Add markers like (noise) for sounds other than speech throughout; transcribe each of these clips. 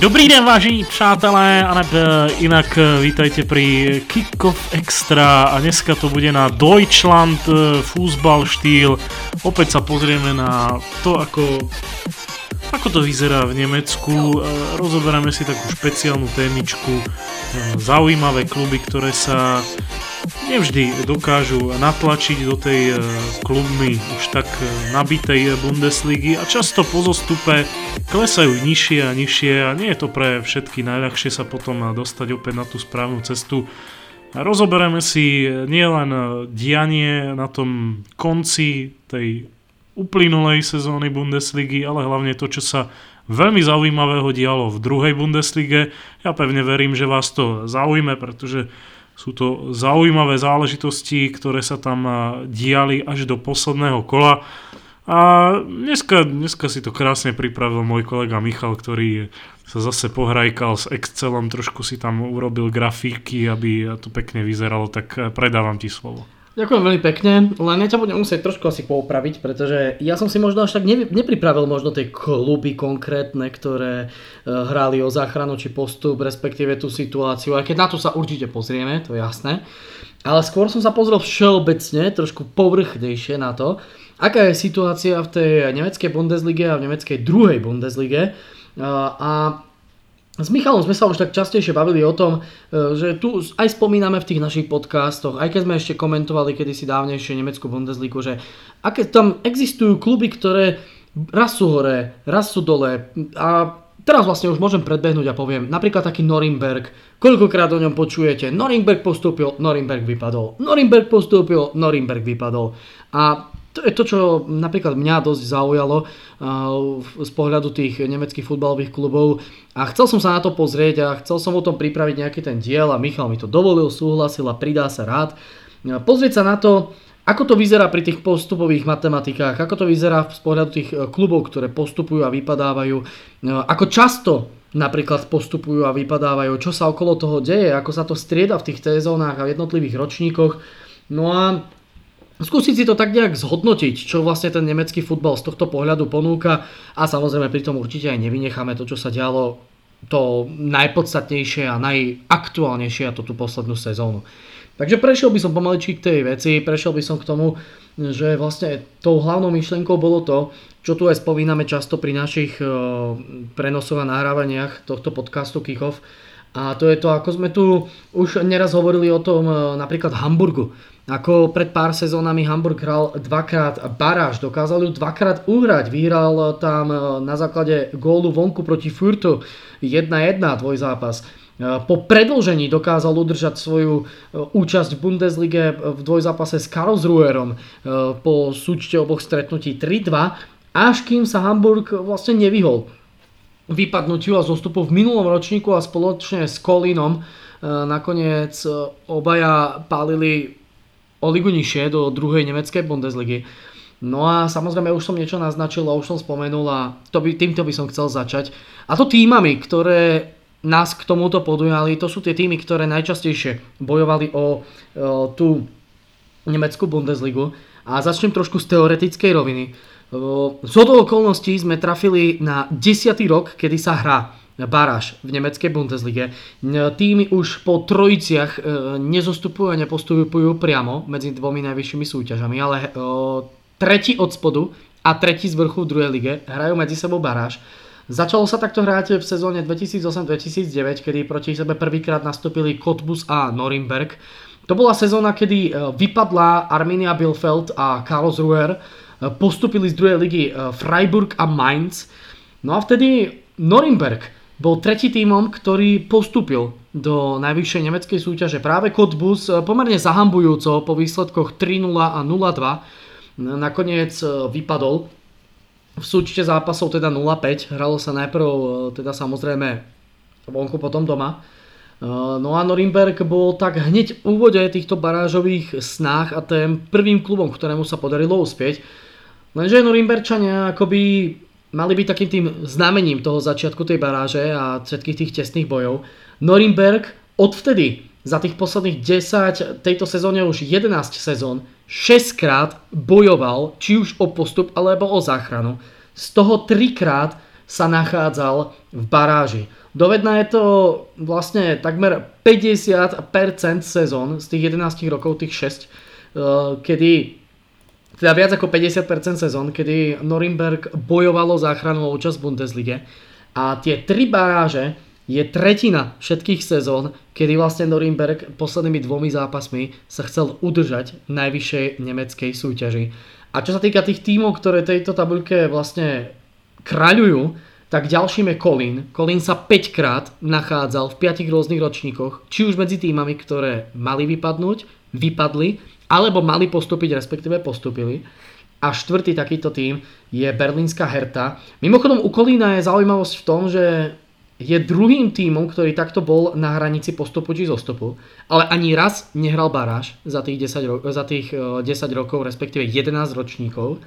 Dobrý den vážení přátelé, a jinak eh, vítajte pri Kickoff Extra a dneska to bude na Deutschland eh, Fußball štýl. Opäť sa pozrieme na to, ako, ako to vyzerá v Nemecku. Eh, Rozoberieme si takú špeciálnu témičku, zaujímavé kluby, ktoré sa nevždy dokážu natlačiť do tej klubmi už tak nabitej Bundesligy a často po zostupe klesajú nižšie a nižšie a nie je to pre všetky najľahšie sa potom dostať opäť na tú správnu cestu. Rozoberieme si nielen dianie na tom konci tej uplynulej sezóny Bundesligy, ale hlavne to, čo sa veľmi zaujímavého dialo v druhej Bundeslige. Ja pevne verím, že vás to zaujme, pretože sú to zaujímavé záležitosti, ktoré sa tam diali až do posledného kola. A dneska, dneska si to krásne pripravil môj kolega Michal, ktorý sa zase pohrajkal s Excelom, trošku si tam urobil grafiky, aby to pekne vyzeralo, tak predávam ti slovo. Ďakujem veľmi pekne, len ja ťa budem musieť trošku asi poupraviť, pretože ja som si možno až tak ne, nepripravil možno tie kluby konkrétne, ktoré uh, hrali o záchranu či postup, respektíve tú situáciu, aj keď na to sa určite pozrieme, to je jasné. Ale skôr som sa pozrel všeobecne, trošku povrchnejšie na to, aká je situácia v tej nemeckej Bundeslige a v nemeckej druhej Bundeslige. A s Michalom sme sa už tak častejšie bavili o tom, e, že tu aj spomíname v tých našich podcastoch, aj keď sme ešte komentovali kedysi dávnejšie nemeckú Bundesligu, že aké tam existujú kluby, ktoré raz sú hore, raz sú dole. A teraz vlastne už môžem predbehnúť a poviem, napríklad taký Norimberg, koľkokrát o ňom počujete, Norimberg postúpil, Norimberg vypadol, Norimberg postúpil, Norimberg vypadol. A to je to, čo napríklad mňa dosť zaujalo uh, z pohľadu tých nemeckých futbalových klubov a chcel som sa na to pozrieť a chcel som o tom pripraviť nejaký ten diel a Michal mi to dovolil, súhlasil a pridá sa rád. Uh, pozrieť sa na to, ako to vyzerá pri tých postupových matematikách, ako to vyzerá z pohľadu tých uh, klubov, ktoré postupujú a vypadávajú, ako často napríklad postupujú a vypadávajú, čo sa okolo toho deje, ako sa to strieda v tých sezónach a v jednotlivých ročníkoch. No a skúsiť si to tak nejak zhodnotiť, čo vlastne ten nemecký futbal z tohto pohľadu ponúka a samozrejme pri tom určite aj nevynecháme to, čo sa dialo to najpodstatnejšie a najaktuálnejšie a to tú poslednú sezónu. Takže prešiel by som pomaličky k tej veci, prešiel by som k tomu, že vlastne tou hlavnou myšlienkou bolo to, čo tu aj spomíname často pri našich eh, prenosoch a nahrávaniach tohto podcastu Kichov, a to je to, ako sme tu už neraz hovorili o tom e, napríklad Hamburgu. Ako pred pár sezónami Hamburg hral dvakrát baráž, dokázal ju dvakrát uhrať, vyhral tam e, na základe gólu vonku proti Furtu 1-1 dvojzápas. E, po predlžení dokázal udržať svoju účasť v Bundeslige v dvojzápase s Karlsruherom po súčte oboch stretnutí 3-2, až kým sa Hamburg vlastne nevyhol vypadnutiu a zostupu v minulom ročníku a spoločne s Kolínom e, nakoniec e, obaja pálili o ligu nižšie do druhej nemeckej Bundesligy. No a samozrejme už som niečo naznačil a už som spomenul a to by, týmto by som chcel začať. A to týmami, ktoré nás k tomuto podujali, to sú tie týmy, ktoré najčastejšie bojovali o, o tú nemeckú Bundesligu. A začnem trošku z teoretickej roviny. Z okolností sme trafili na 10. rok, kedy sa hrá baráž v nemeckej Bundeslige. Týmy už po trojiciach e, nezostupujú a nepostupujú priamo medzi dvomi najvyššími súťažami, ale e, tretí od spodu a tretí z vrchu v druhej lige hrajú medzi sebou baráž. Začalo sa takto hrať v sezóne 2008-2009, kedy proti sebe prvýkrát nastúpili Cottbus a Norimberg. To bola sezóna, kedy e, vypadla Arminia Bielefeld a Karlsruher postupili z druhej ligy Freiburg a Mainz. No a vtedy Norimberg bol tretí tímom, ktorý postupil do najvyššej nemeckej súťaže. Práve Cottbus eh, pomerne zahambujúco po výsledkoch 3-0 a 0-2 nakoniec eh, vypadol. V súčte zápasov teda 0-5, hralo sa najprv teda samozrejme vonku, potom doma. No a Norimberg bol tak hneď v úvode týchto barážových snách a tým prvým klubom, ktorému sa podarilo uspieť. Lenže Norimberčania akoby mali byť takým tým znamením toho začiatku tej baráže a všetkých tých tesných bojov. Norimberg odvtedy za tých posledných 10, tejto sezóne už 11 sezón, 6 krát bojoval či už o postup alebo o záchranu. Z toho 3 krát sa nachádzal v baráži. Dovedná je to vlastne takmer 50% sezón z tých 11 rokov, tých 6, eh, kedy teda viac ako 50% sezón, kedy Norimberg bojovalo záchranu o účasť v Bundeslige a tie tri baráže je tretina všetkých sezón, kedy vlastne Norimberg poslednými dvomi zápasmi sa chcel udržať v najvyššej nemeckej súťaži. A čo sa týka tých tímov, ktoré tejto tabuľke vlastne kráľujú, tak ďalším je Colin. Colin sa 5 krát nachádzal v 5 rôznych ročníkoch, či už medzi týmami, ktoré mali vypadnúť, vypadli, alebo mali postúpiť, respektíve postúpili. A štvrtý takýto tým je berlínska Herta. Mimochodom u Kolína je zaujímavosť v tom, že je druhým tímom, ktorý takto bol na hranici postupu či zostupu, ale ani raz nehral baráž za tých 10, ro- za tých 10 e, rokov, respektíve 11 ročníkov.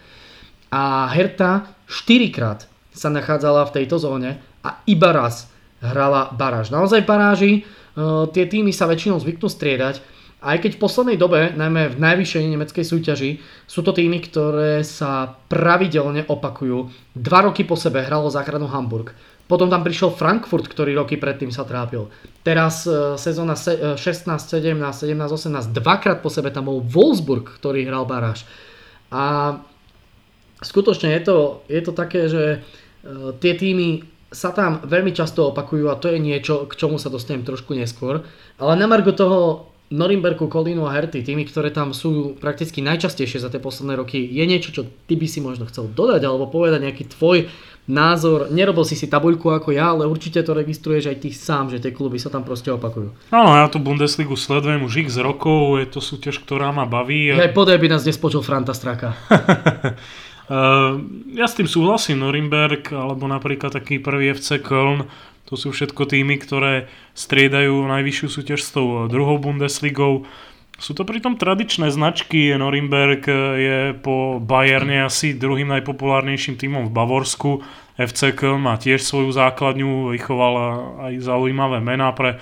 A Herta 4 krát sa nachádzala v tejto zóne a iba raz hrala baráž. Naozaj baráži e, tie týmy sa väčšinou zvyknú striedať, aj keď v poslednej dobe, najmä v najvyššej nemeckej súťaži, sú to týmy, ktoré sa pravidelne opakujú. Dva roky po sebe hralo záchranu Hamburg. Potom tam prišiel Frankfurt, ktorý roky predtým sa trápil. Teraz e, sezóna 16, 17, 17, 18, dvakrát po sebe tam bol Wolfsburg, ktorý hral baráž. A skutočne je to, je to také, že e, tie týmy sa tam veľmi často opakujú a to je niečo, k čomu sa dostanem trošku neskôr. Ale na margo toho Norimberku, Kolínu a Herty, tými, ktoré tam sú prakticky najčastejšie za tie posledné roky, je niečo, čo ty by si možno chcel dodať alebo povedať nejaký tvoj názor, nerobil si si tabuľku ako ja, ale určite to registruješ aj ty sám, že tie kluby sa tam proste opakujú. Áno, ja tú Bundesligu sledujem už x rokov, je to súťaž, ktorá ma baví. A... Aj podaj by nás nespočul Franta Straka. (laughs) ja s tým súhlasím, Norimberg, alebo napríklad taký prvý FC Köln, to sú všetko týmy, ktoré striedajú najvyššiu súťaž s tou druhou Bundesligou. Sú to pritom tradičné značky. Norimberg je po Bayerne asi druhým najpopulárnejším týmom v Bavorsku. FC Köln má tiež svoju základňu, vychoval aj zaujímavé mená pre eh,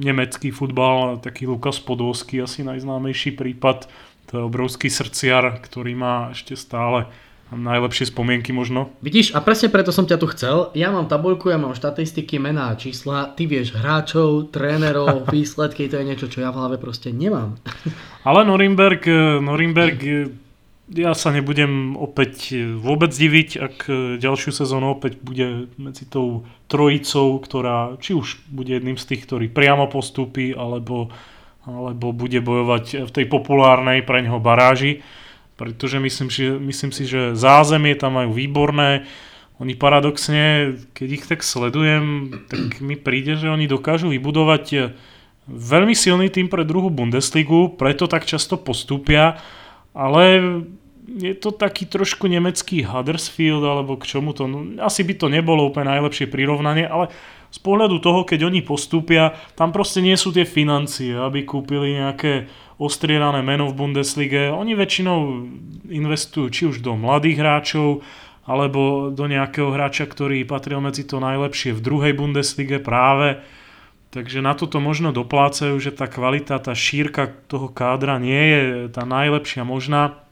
nemecký futbal. Taký Lukas Podolský, asi najznámejší prípad. To je obrovský srdciar, ktorý má ešte stále najlepšie spomienky možno. Vidíš, a presne preto som ťa tu chcel. Ja mám tabuľku, ja mám štatistiky, mená a čísla. Ty vieš hráčov, trénerov, (laughs) výsledky, to je niečo, čo ja v hlave proste nemám. (laughs) Ale Norimberg, eh, Norimberg eh, ja sa nebudem opäť eh, vôbec diviť, ak ďalšiu sezónu opäť bude medzi tou trojicou, ktorá či už bude jedným z tých, ktorý priamo postúpi, alebo, alebo bude bojovať v tej populárnej pre neho baráži pretože myslím, že, myslím si, že zázemie tam majú výborné. Oni paradoxne, keď ich tak sledujem, tak mi príde, že oni dokážu vybudovať veľmi silný tým pre druhú Bundesligu, preto tak často postúpia, ale je to taký trošku nemecký Huddersfield, alebo k čomu to, no, asi by to nebolo úplne najlepšie prirovnanie, ale z pohľadu toho, keď oni postúpia, tam proste nie sú tie financie, aby kúpili nejaké ostriedané meno v Bundeslige. Oni väčšinou investujú či už do mladých hráčov, alebo do nejakého hráča, ktorý patril medzi to najlepšie v druhej Bundeslige práve. Takže na toto možno doplácajú, že tá kvalita, tá šírka toho kádra nie je tá najlepšia možná.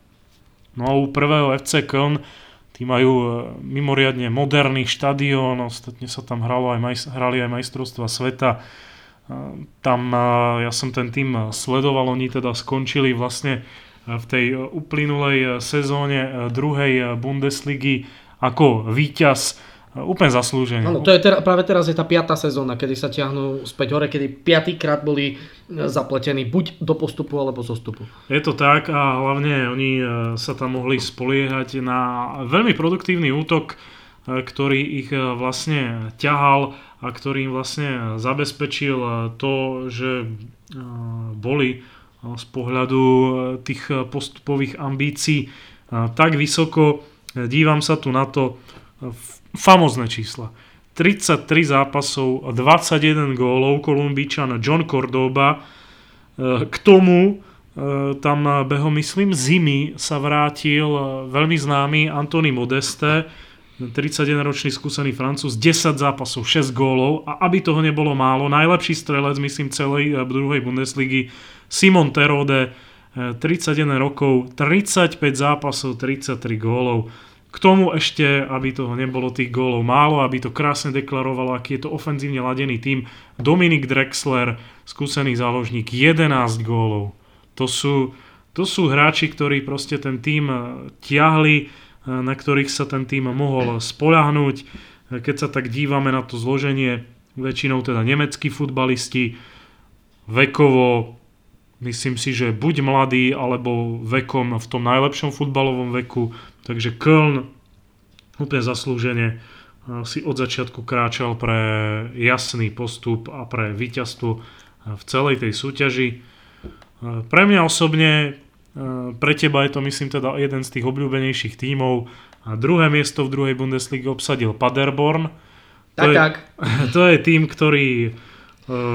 No a u prvého FC Köln tí majú e, mimoriadne moderný štadión, ostatne sa tam hralo aj, hrali aj majstrovstva sveta tam ja som ten tým sledoval, oni teda skončili vlastne v tej uplynulej sezóne druhej Bundesligy ako víťaz úplne zaslúžene. Áno, to je ter- práve teraz je tá piatá sezóna, kedy sa ťahnú späť hore, kedy piatýkrát boli zapletení buď do postupu alebo zostupu. Je to tak a hlavne oni e, sa tam mohli spoliehať na veľmi produktívny útok, e, ktorý ich e, vlastne ťahal a ktorý im vlastne zabezpečil to, že boli z pohľadu tých postupových ambícií tak vysoko. Dívam sa tu na to famozne čísla. 33 zápasov, 21 gólov, Kolumbíčan John Cordoba. K tomu tam behom, myslím, zimy sa vrátil veľmi známy Antony Modeste, 31-ročný skúsený Francúz, 10 zápasov, 6 gólov a aby toho nebolo málo, najlepší strelec, myslím, celej eh, druhej Bundesligy, Simon Terode, 31 eh, rokov, 35 zápasov, 33 gólov. K tomu ešte, aby toho nebolo tých gólov málo, aby to krásne deklarovalo, aký je to ofenzívne ladený tým. Dominik Drexler, skúsený záložník, 11 gólov. To sú, to sú hráči, ktorí proste ten tým tiahli, na ktorých sa ten tým mohol spoľahnúť. Keď sa tak dívame na to zloženie, väčšinou teda nemeckí futbalisti, vekovo myslím si, že buď mladý, alebo vekom v tom najlepšom futbalovom veku, Takže Köln úplne zaslúžene si od začiatku kráčal pre jasný postup a pre víťazstvo v celej tej súťaži. Pre mňa osobne, pre teba je to myslím teda jeden z tých obľúbenejších tímov. A druhé miesto v druhej Bundesliga obsadil Paderborn. Tak, (laughs) to je, tak. To je tým, ktorý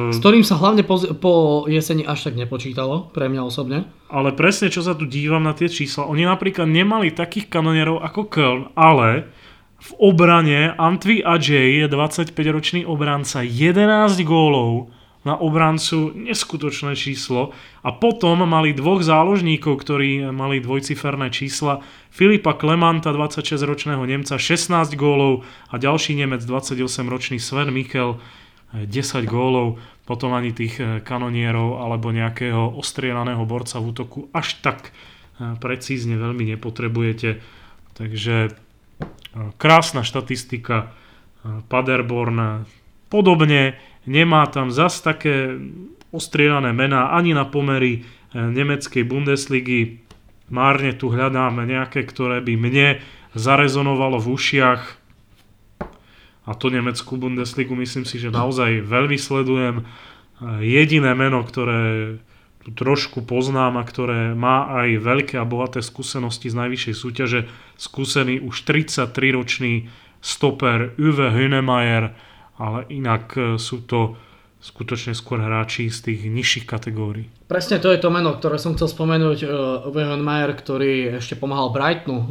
s ktorým sa hlavne po, po jeseni až tak nepočítalo, pre mňa osobne. Ale presne, čo sa tu dívam na tie čísla, oni napríklad nemali takých kanonierov ako Köln, ale v obrane Antwi Ajay je 25-ročný obranca, 11 gólov na obrancu, neskutočné číslo. A potom mali dvoch záložníkov, ktorí mali dvojciferné čísla. Filipa Klemanta, 26-ročného Nemca, 16 gólov a ďalší Nemec, 28-ročný Sven Michel, 10 gólov, potom ani tých eh, kanonierov alebo nejakého ostrieľaného borca v útoku až tak eh, precízne veľmi nepotrebujete. Takže eh, krásna štatistika Paderborn podobne, nemá tam zas také ostrieľané mená ani na pomery nemeckej Bundesligy. Márne tu hľadáme nejaké, ktoré by mne zarezonovalo v ušiach a to nemeckú Bundesligu myslím si, že naozaj veľmi sledujem. Jediné meno, ktoré tu trošku poznám a ktoré má aj veľké a bohaté skúsenosti z najvyššej súťaže, skúsený už 33-ročný stoper Uwe Hünemeyer, ale inak e, sú to skutočne skôr hráči z tých nižších kategórií. Presne to je to meno, ktoré som chcel spomenúť. Uwe Hünemeyer, ktorý ešte pomáhal Brightonu e,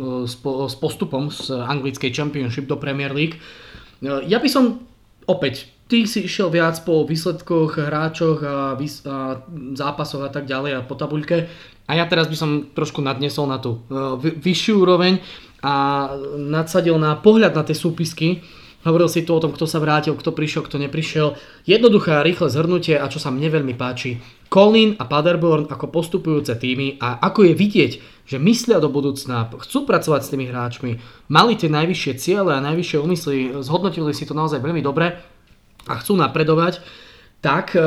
s postupom z anglickej Championship do Premier League ja by som opäť, ty si išiel viac po výsledkoch, hráčoch a, vys- a zápasoch a tak ďalej a po tabuľke. A ja teraz by som trošku nadnesol na tú vyššiu úroveň a nadsadil na pohľad na tie súpisky. Hovoril si tu o tom, kto sa vrátil, kto prišiel, kto neprišiel. Jednoduché a rýchle zhrnutie a čo sa mne veľmi páči. Colin a Paderborn ako postupujúce týmy a ako je vidieť, že myslia do budúcna, chcú pracovať s tými hráčmi, mali tie najvyššie ciele a najvyššie úmysly, zhodnotili si to naozaj veľmi dobre a chcú napredovať, tak e,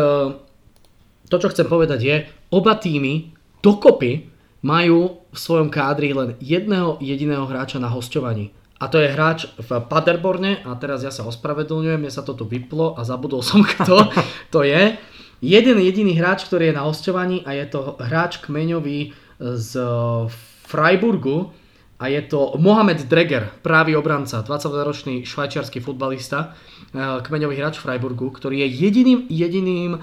to, čo chcem povedať je, oba týmy dokopy majú v svojom kádri len jedného jediného hráča na hostovaní. A to je hráč v Paderborne a teraz ja sa ospravedlňujem, mne sa to tu vyplo a zabudol som (laughs) kto to je. Jeden jediný hráč, ktorý je na hostovaní a je to hráč kmeňový z Freiburgu a je to Mohamed Dreger, právý obranca, 22-ročný švajčiarsky futbalista, eh, kmeňový hráč Freiburgu, ktorý je jediným, jediným,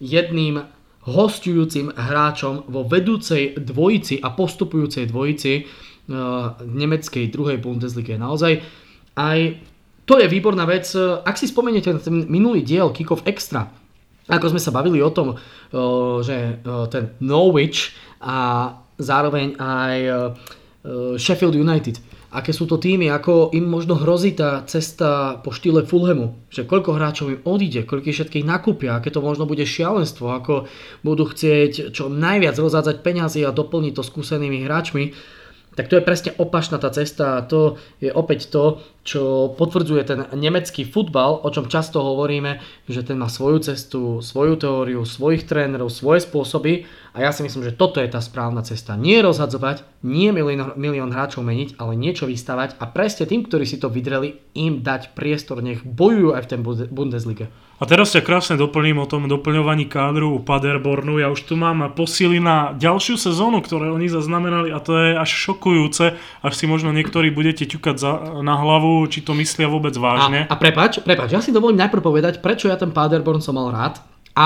jedným hostujúcim hráčom vo vedúcej dvojici a postupujúcej dvojici nemeckej druhej Bundesliga. Naozaj aj to je výborná vec. Ak si spomeniete na ten minulý diel Kikov Extra, ako sme sa bavili o tom, že ten Norwich a zároveň aj Sheffield United. Aké sú to týmy, ako im možno hrozí tá cesta po štýle Fulhamu, že koľko hráčov im odíde, koľko všetkých nakúpia, aké to možno bude šialenstvo, ako budú chcieť čo najviac rozádzať peniazy a doplniť to skúsenými hráčmi tak to je presne opačná tá cesta a to je opäť to, čo potvrdzuje ten nemecký futbal, o čom často hovoríme, že ten má svoju cestu, svoju teóriu, svojich trénerov, svoje spôsoby a ja si myslím, že toto je tá správna cesta. Nie rozhadzovať, nie milión, milión hráčov meniť, ale niečo vystavať a presne tým, ktorí si to vydreli, im dať priestor, nech bojujú aj v ten Bundesliga. A teraz ťa krásne doplním o tom doplňovaní kádru u Paderbornu. Ja už tu mám posily na ďalšiu sezónu, ktoré oni zaznamenali a to je až šokujúce, až si možno niektorí budete ťukať za, na hlavu, či to myslia vôbec vážne. A, a prepač, prepač, ja si dovolím najprv povedať, prečo ja ten Paderborn som mal rád,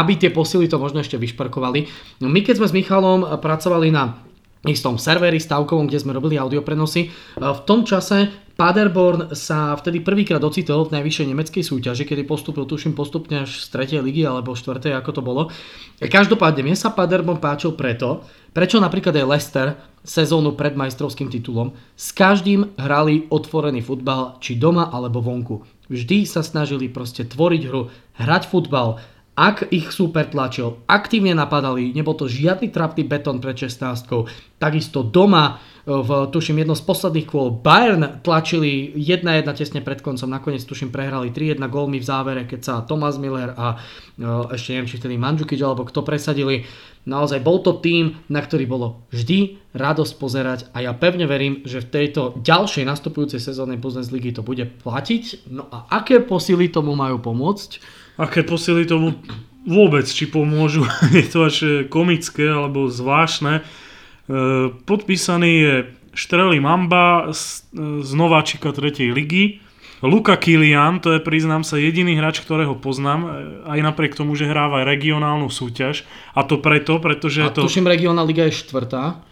aby tie posily to možno ešte vyšparkovali. No my keď sme s Michalom pracovali na istom serveri stavkovom, kde sme robili audioprenosy. V tom čase Paderborn sa vtedy prvýkrát ocitol v najvyššej nemeckej súťaži, kedy postupil, tuším, postupne až z 3. ligy alebo 4. ako to bolo. Každopádne, mne sa Paderborn páčil preto, prečo napríklad aj Leicester sezónu pred majstrovským titulom s každým hrali otvorený futbal, či doma alebo vonku. Vždy sa snažili proste tvoriť hru, hrať futbal, ak ich super tlačil, aktívne napadali, nebol to žiadny trapný betón pred 16 takisto doma v tuším jedno z posledných kôl Bayern tlačili 1-1 tesne pred koncom, nakoniec tuším prehrali 3-1 gólmi v závere, keď sa Thomas Miller a ešte neviem či vtedy Mandžukic alebo kto presadili. Naozaj bol to tým, na ktorý bolo vždy radosť pozerať a ja pevne verím, že v tejto ďalšej nastupujúcej sezónnej Bundesligy to bude platiť. No a aké posily tomu majú pomôcť? Aké posily tomu vôbec, či pomôžu, (laughs) je to až komické alebo zvláštne. E, podpísaný je Štreli Mamba z Nováčika 3. ligy. Luka Kilian, to je priznám sa jediný hráč, ktorého poznám, e, aj napriek tomu, že hráva regionálnu súťaž. A to preto, pretože a to... tuším, regionálna liga je štvrtá.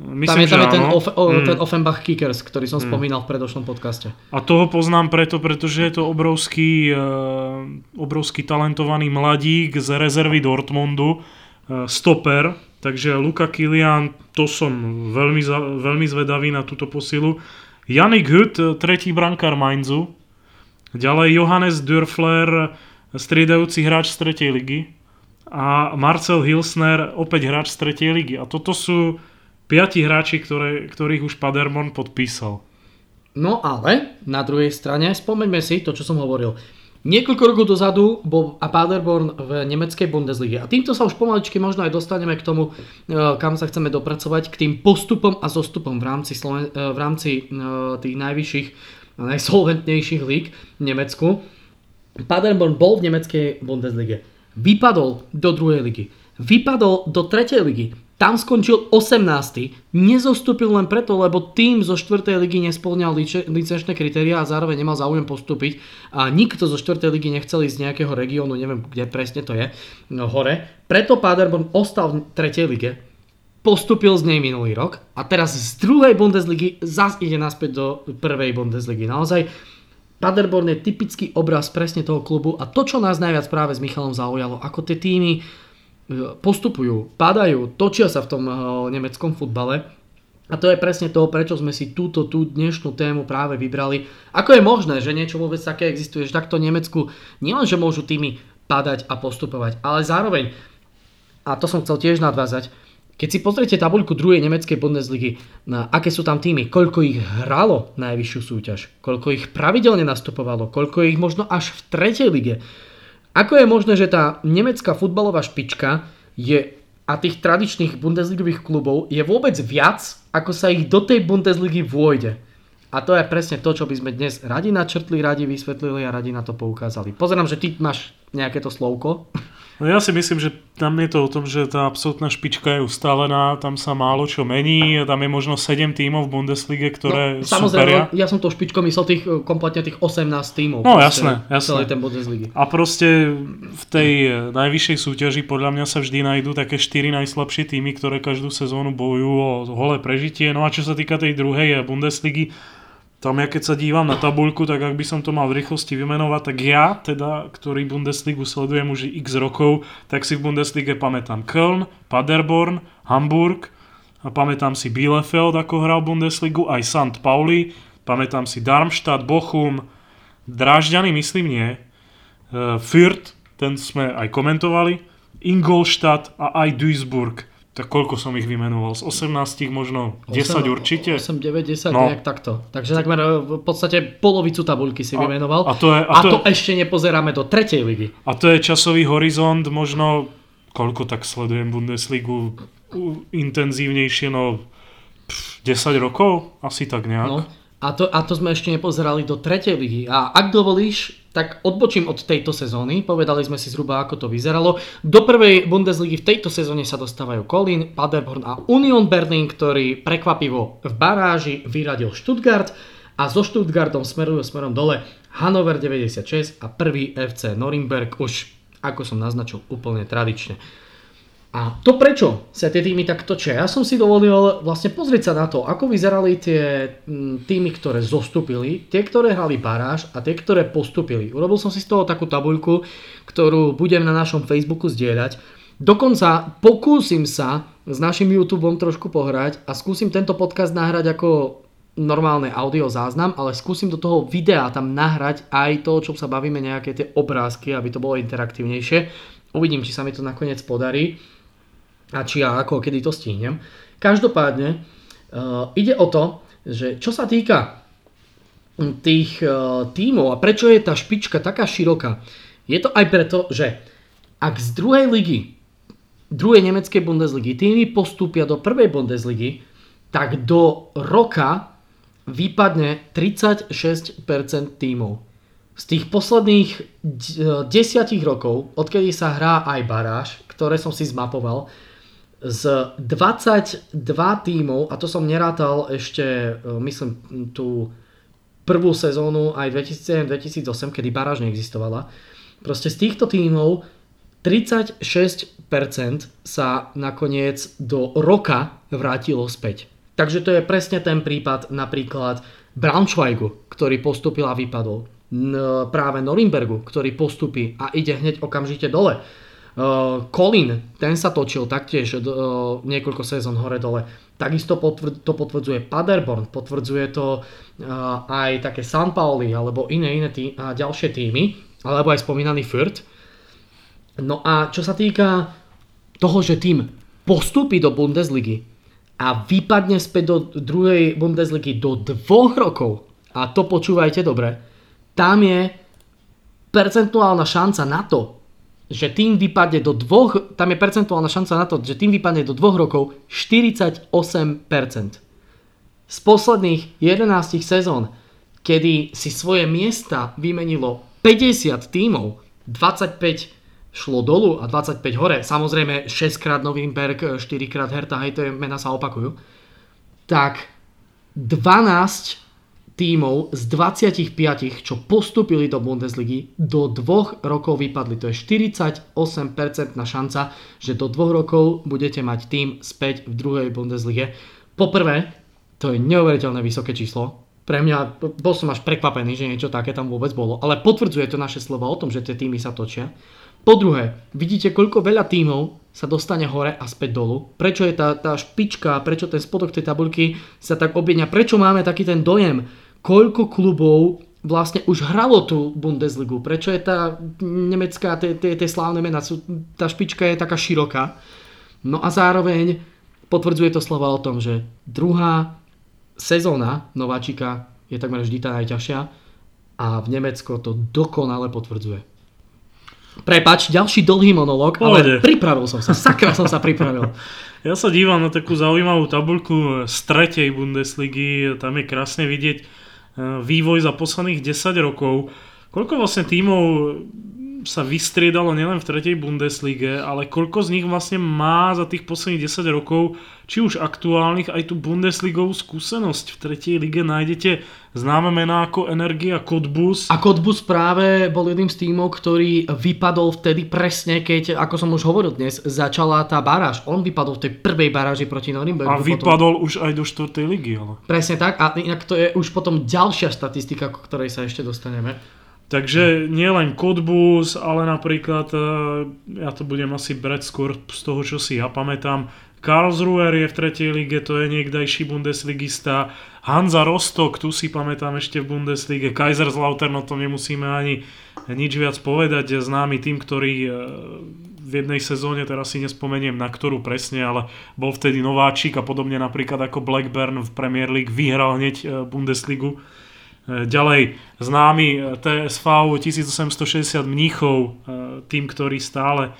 Myslím, tam je, tam je ten, off, o, Mm. ten Offenbach Kickers, ktorý som spomínal v predošlom podcaste. A toho poznám preto, pretože je to obrovský, e, obrovský talentovaný mladík z rezervy Dortmundu, e, stoper, takže Luka Kilian, to som veľmi, veľmi zvedavý na túto posilu. Janik Hütt, e, tretí brankár Mainzu. Ďalej Johannes Dürfler, striedajúci hráč z tretej ligy. A Marcel Hilsner, opäť hráč z tretej ligy. A toto sú piati hráči, ktoré, ktorých už Paderborn podpísal. No ale, na druhej strane, spomeňme si to, čo som hovoril. Niekoľko rokov dozadu bol a Paderborn v nemeckej Bundeslige. A týmto sa už pomaličky možno aj dostaneme k tomu, e, kam sa chceme dopracovať, k tým postupom a zostupom v rámci, Sloven- e, v rámci e, tých najvyšších a najsolventnejších líg v Nemecku. Paderborn bol v nemeckej Bundeslige. Vypadol do druhej ligy. Vypadol do tretej ligy. Tam skončil 18. Nezostúpil len preto, lebo tým zo 4. ligy nesplňal lice- licenčné kritéria a zároveň nemal záujem postúpiť. A nikto zo 4. ligy nechcel ísť z nejakého regiónu, neviem kde presne to je, no hore. Preto Paderborn ostal v 3. lige. Postúpil z nej minulý rok a teraz z druhej Bundesligy zas ide naspäť do prvej Bundesligy. Naozaj Paderborn je typický obraz presne toho klubu a to, čo nás najviac práve s Michalom zaujalo, ako tie týmy postupujú, padajú, točia sa v tom e, nemeckom futbale. A to je presne to, prečo sme si túto tú dnešnú tému práve vybrali. Ako je možné, že niečo vôbec také existuje, že takto Nemecku nielenže môžu týmy padať a postupovať, ale zároveň, a to som chcel tiež nadvázať, keď si pozriete tabuľku druhej nemeckej Bundesligy, na aké sú tam týmy, koľko ich hralo najvyššiu súťaž, koľko ich pravidelne nastupovalo, koľko ich možno až v tretej lige. Ako je možné, že tá nemecká futbalová špička je a tých tradičných Bundesligových klubov je vôbec viac, ako sa ich do tej Bundesligy vôjde. A to je presne to, čo by sme dnes radi načrtli, radi vysvetlili a radi na to poukázali. Pozerám, že ty máš nejaké to slovko. No ja si myslím, že tam je to o tom, že tá absolútna špička je ustálená, tam sa málo čo mení, tam je možno 7 tímov v Bundeslige, ktoré no, superia. samozrejme, ja som to špičkou myslel tých, e, kompletne tých 18 tímov. No, jasné, jasné. Ten Bundesligy. A proste v tej najvyššej súťaži podľa mňa sa vždy nájdú také 4 najslabšie týmy, ktoré každú sezónu bojujú o holé prežitie. No a čo sa týka tej druhej Bundesligy, tam ja keď sa dívam na tabuľku, tak ak by som to mal v rýchlosti vymenovať, tak ja, teda, ktorý Bundesligu sledujem už x rokov, tak si v Bundeslige pamätám Köln, Paderborn, Hamburg, a pamätám si Bielefeld, ako hral Bundesligu, aj St. Pauli, pamätám si Darmstadt, Bochum, Drážďany, myslím nie, e, Fürth, ten sme aj komentovali, Ingolstadt a aj Duisburg. Tak koľko som ich vymenoval? Z 18 možno 10 určite? 8, 9, 10, No. nejak takto. Takže takmer e, v podstate polovicu tabuľky si A- vymenoval. a to je- a a to to je- ešte nepozeráme do tretej ligy. A to je časový horizont možno, koľko tak sledujem Bundesligu intenzívnejšie, no pff, 10 rokov? Asi tak nejak. No. A to, a to sme ešte nepozerali do tretej ligy. A ak dovolíš, tak odbočím od tejto sezóny. Povedali sme si zhruba, ako to vyzeralo. Do prvej Bundesligy v tejto sezóne sa dostávajú Kolín, Paderborn a Union Berlin, ktorý prekvapivo v baráži vyradil Stuttgart a so Stuttgartom smerujú smerom dole Hannover 96 a prvý FC Norimberg už, ako som naznačil, úplne tradične. A to prečo sa tie týmy tak točia? Ja som si dovolil vlastne pozrieť sa na to, ako vyzerali tie mm, týmy, ktoré zostúpili, tie, ktoré hrali baráž a tie, ktoré postupili. Urobil som si z toho takú tabuľku, ktorú budem na našom Facebooku zdieľať. Dokonca pokúsim sa s našim YouTubeom trošku pohrať a skúsim tento podcast nahrať ako normálne audio záznam, ale skúsim do toho videa tam nahrať aj to, čo sa bavíme, nejaké tie obrázky, aby to bolo interaktívnejšie. Uvidím, či sa mi to nakoniec podarí a či ja ako kedy to stihnem. Každopádne uh, ide o to, že čo sa týka tých uh, tímov a prečo je tá špička taká široká, je to aj preto, že ak z druhej ligy, druhej nemeckej Bundesligy týmy postúpia do prvej Bundesligy, tak do roka vypadne 36% tímov. Z tých posledných desiatich rokov, odkedy sa hrá aj baráž, ktoré som si zmapoval, z 22 tímov, a to som nerátal ešte, e, myslím, tú prvú sezónu aj 2007-2008, kedy baráž neexistovala, proste z týchto tímov 36% sa nakoniec do roka vrátilo späť. Takže to je presne ten prípad napríklad Braunschweigu, ktorý postupil a vypadol. Práve Norimbergu, ktorý postupí a ide hneď okamžite dole Uh, Colin, ten sa točil taktiež uh, niekoľko sezón hore-dole. Takisto potvr- to potvrdzuje Paderborn, potvrdzuje to uh, aj také San Pauli alebo iné, iné tý- a ďalšie týmy, alebo aj spomínaný Fürth. No a čo sa týka toho, že tým postupí do Bundesligy a vypadne späť do druhej Bundesligy do dvoch rokov, a to počúvajte dobre, tam je percentuálna šanca na to, že tým vypadne do dvoch, tam je percentuálna šanca na to, že tým vypadne do dvoch rokov 48%. Z posledných 11 sezón, kedy si svoje miesta vymenilo 50 tímov, 25 šlo dolu a 25 hore, samozrejme 6 krát Novinberg, 4 krát Hertha, hej, to je, mena sa opakujú, tak 12 tímov z 25, čo postupili do Bundesligy, do dvoch rokov vypadli. To je 48% na šanca, že do dvoch rokov budete mať tým späť v druhej Bundeslige. Poprvé, to je neuveriteľné vysoké číslo. Pre mňa, bol som až prekvapený, že niečo také tam vôbec bolo, ale potvrdzuje to naše slovo o tom, že tie týmy sa točia. Po druhé, vidíte, koľko veľa tímov sa dostane hore a späť dolu. Prečo je tá, tá špička, prečo ten spodok tej tabulky sa tak obienia, prečo máme taký ten dojem, koľko klubov vlastne už hralo tú Bundesligu. Prečo je tá nemecká, tie, tie, tie slávne mená, sú, tá špička je taká široká. No a zároveň potvrdzuje to slova o tom, že druhá sezóna nováčika je takmer vždy tá najťažšia a v Nemecko to dokonale potvrdzuje. Prepač, ďalší dlhý monológ, ale pripravil som sa, sakra som sa pripravil. (laughs) Ja sa dívam na takú zaujímavú tabulku z tretej Bundesligy, tam je krásne vidieť vývoj za posledných 10 rokov. Koľko vlastne tímov sa vystriedalo nielen v tretej Bundeslige, ale koľko z nich vlastne má za tých posledných 10 rokov, či už aktuálnych, aj tú Bundesligovú skúsenosť. V tretej lige nájdete známe mená ako Energia Cottbus. A Cottbus práve bol jedným z tímov, ktorý vypadol vtedy presne, keď, ako som už hovoril dnes, začala tá baráž. On vypadol v tej prvej baráži proti Norimbergu. A vypadol potom... už aj do 4. ligy. Ale... Presne tak a inak to je už potom ďalšia statistika, k ktorej sa ešte dostaneme. Takže nie len Cottbus, ale napríklad, e, ja to budem asi brať skôr z toho, čo si ja pamätám, Karlsruher je v tretej lige, to je niekdajší Bundesligista. Hansa Rostock, tu si pamätám ešte v Bundeslige. Kaiserslautern, no to nemusíme ani nič viac povedať. Známy tým, ktorý e, v jednej sezóne, teraz si nespomeniem na ktorú presne, ale bol vtedy nováčik a podobne napríklad ako Blackburn v Premier League vyhral hneď e, Bundesligu. Ďalej známy e, TSV 1860 Mníchov, e, tým, ktorý stále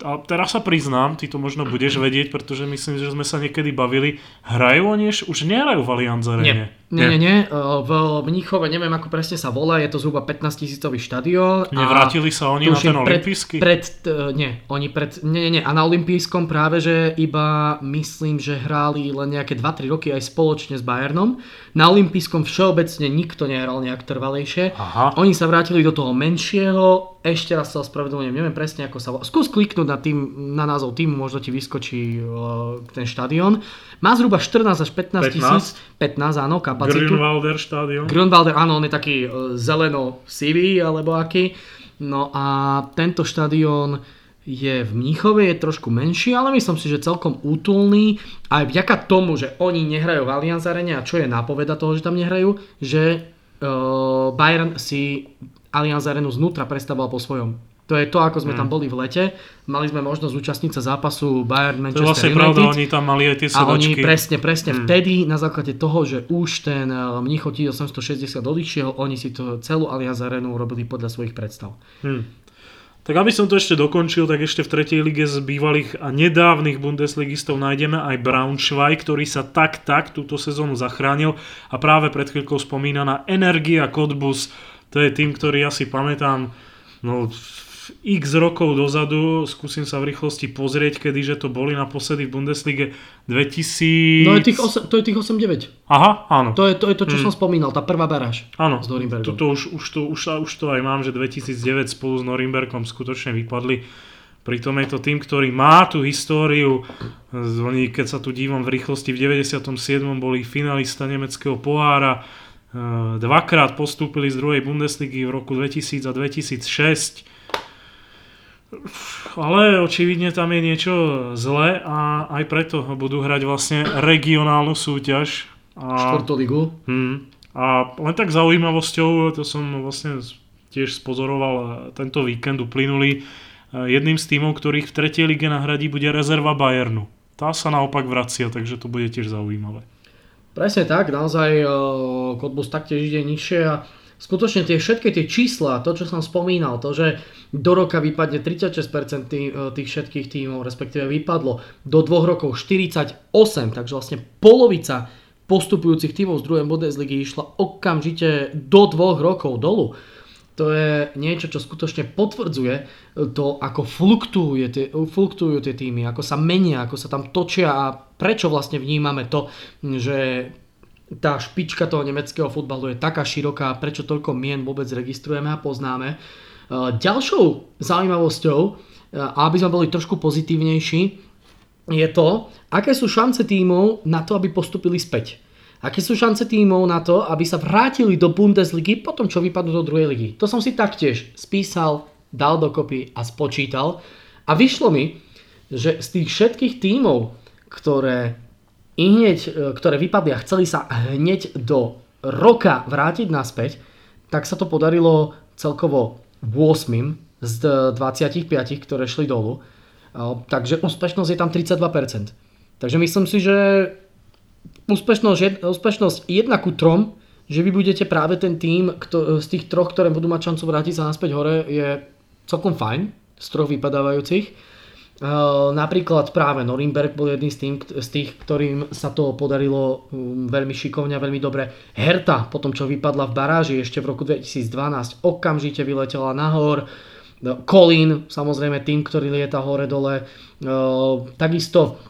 a teraz sa priznám, ty to možno budeš vedieť, pretože myslím, že sme sa niekedy bavili. Hrajú oni už nehrajú v Allianz Nie, Nie, nie, nie. V Mníchove, neviem ako presne sa volá, je to zhruba 15 tisícový štadión. Nevrátili sa oni na ten olimpijský? Pred, pred, nie, oni pred, nie, nie, nie. A na olimpijskom práve, že iba myslím, že hráli len nejaké 2-3 roky aj spoločne s Bayernom. Na olimpijskom všeobecne nikto nehral nejak trvalejšie. Aha. Oni sa vrátili do toho menšieho, ešte raz sa ospravedlňujem, neviem presne ako sa volá. Skús kliknúť na, tým, na názov týmu, možno ti vyskočí uh, ten štadión. Má zhruba 14 až 15 tisíc. 15, áno, kapacitu. Grünwalder štadión. Grünwalder, áno, on je taký uh, zeleno-sivý, alebo aký. No a tento štadión je v Mníchove, je trošku menší, ale myslím si, že celkom útulný. Aj vďaka tomu, že oni nehrajú v Allianz Arene a čo je nápoveda toho, že tam nehrajú, že uh, Bayern si Allianz Arenu znútra prestavoval po svojom. To je to, ako sme hmm. tam boli v lete. Mali sme možnosť zúčastniť sa zápasu Bayern Manchester to vlastne United. pravda, oni tam mali aj tie sedačky. A oni presne, presne hmm. vtedy, na základe toho, že už ten eh, Mnichov 1860 odišiel, oni si to celú Allianz Arenu robili podľa svojich predstav. Hmm. Tak aby som to ešte dokončil, tak ešte v tretej lige z bývalých a nedávnych Bundesligistov nájdeme aj Braunschweig, ktorý sa tak tak túto sezónu zachránil a práve pred chvíľkou spomínaná Energia Cottbus, to je tým, ktorý ja si pamätám, no x rokov dozadu, skúsim sa v rýchlosti pozrieť, kedy že to boli naposledy v Bundeslige 2000... No je tých 8, to je tých 8-9. Aha, áno. To je to, je to čo hmm. som spomínal, tá prvá baráž. Áno, s Norimbergom. Tuto už, už, to, už, už to aj mám, že 2009 spolu s Norimbergom skutočne vypadli. Pritom je to tým, ktorý má tú históriu. Oni, keď sa tu dívam v rýchlosti, v 97. boli finalista nemeckého pohára. Dvakrát postúpili z druhej Bundesligy v roku 2000 a 2006 ale očividne tam je niečo zlé a aj preto budú hrať vlastne regionálnu súťaž. A, ligu. Hmm, a len tak zaujímavosťou, to som vlastne tiež spozoroval tento víkend uplynulý, jedným z tímov, ktorých v tretej lige nahradí, bude rezerva Bayernu. Tá sa naopak vracia, takže to bude tiež zaujímavé. Presne tak, naozaj Kotbus taktiež ide nižšie a skutočne tie všetky tie čísla, to čo som spomínal, to, že do roka vypadne 36% tých, e, tých všetkých tímov, respektíve vypadlo do dvoch rokov 48, takže vlastne polovica postupujúcich tímov z druhej Bundesligy išla okamžite do dvoch rokov dolu. To je niečo, čo skutočne potvrdzuje to, ako fluktujú tie, fluktujú tie týmy, ako sa menia, ako sa tam točia a prečo vlastne vnímame to, že tá špička toho nemeckého futbalu je taká široká, prečo toľko mien vôbec registrujeme a poznáme. E, ďalšou zaujímavosťou, e, aby sme boli trošku pozitívnejší, je to, aké sú šance tímov na to, aby postupili späť. Aké sú šance tímov na to, aby sa vrátili do Bundesligy po tom, čo vypadnú do druhej ligy. To som si taktiež spísal, dal dokopy a spočítal. A vyšlo mi, že z tých všetkých tímov, ktoré i hneď, e, ktoré vypadli a chceli sa hneď do roka vrátiť naspäť, tak sa to podarilo celkovo 8 z 25, ktoré šli dolu. Takže úspešnosť je tam 32%. Takže myslím si, že úspešnosť, úspešnosť 1 ku 3, že vy budete práve ten tým z tých troch, ktoré budú mať šancu vrátiť sa naspäť hore, je celkom fajn z troch vypadávajúcich. Ehm, napríklad práve Norimberg bol jedný z, tým, z tých, ktorým sa to podarilo um, veľmi šikovne a veľmi dobre. Herta, potom čo vypadla v baráži ešte v roku 2012, okamžite vyletela nahor. No, Colin, samozrejme tým, ktorý lieta hore-dole. Ehm, takisto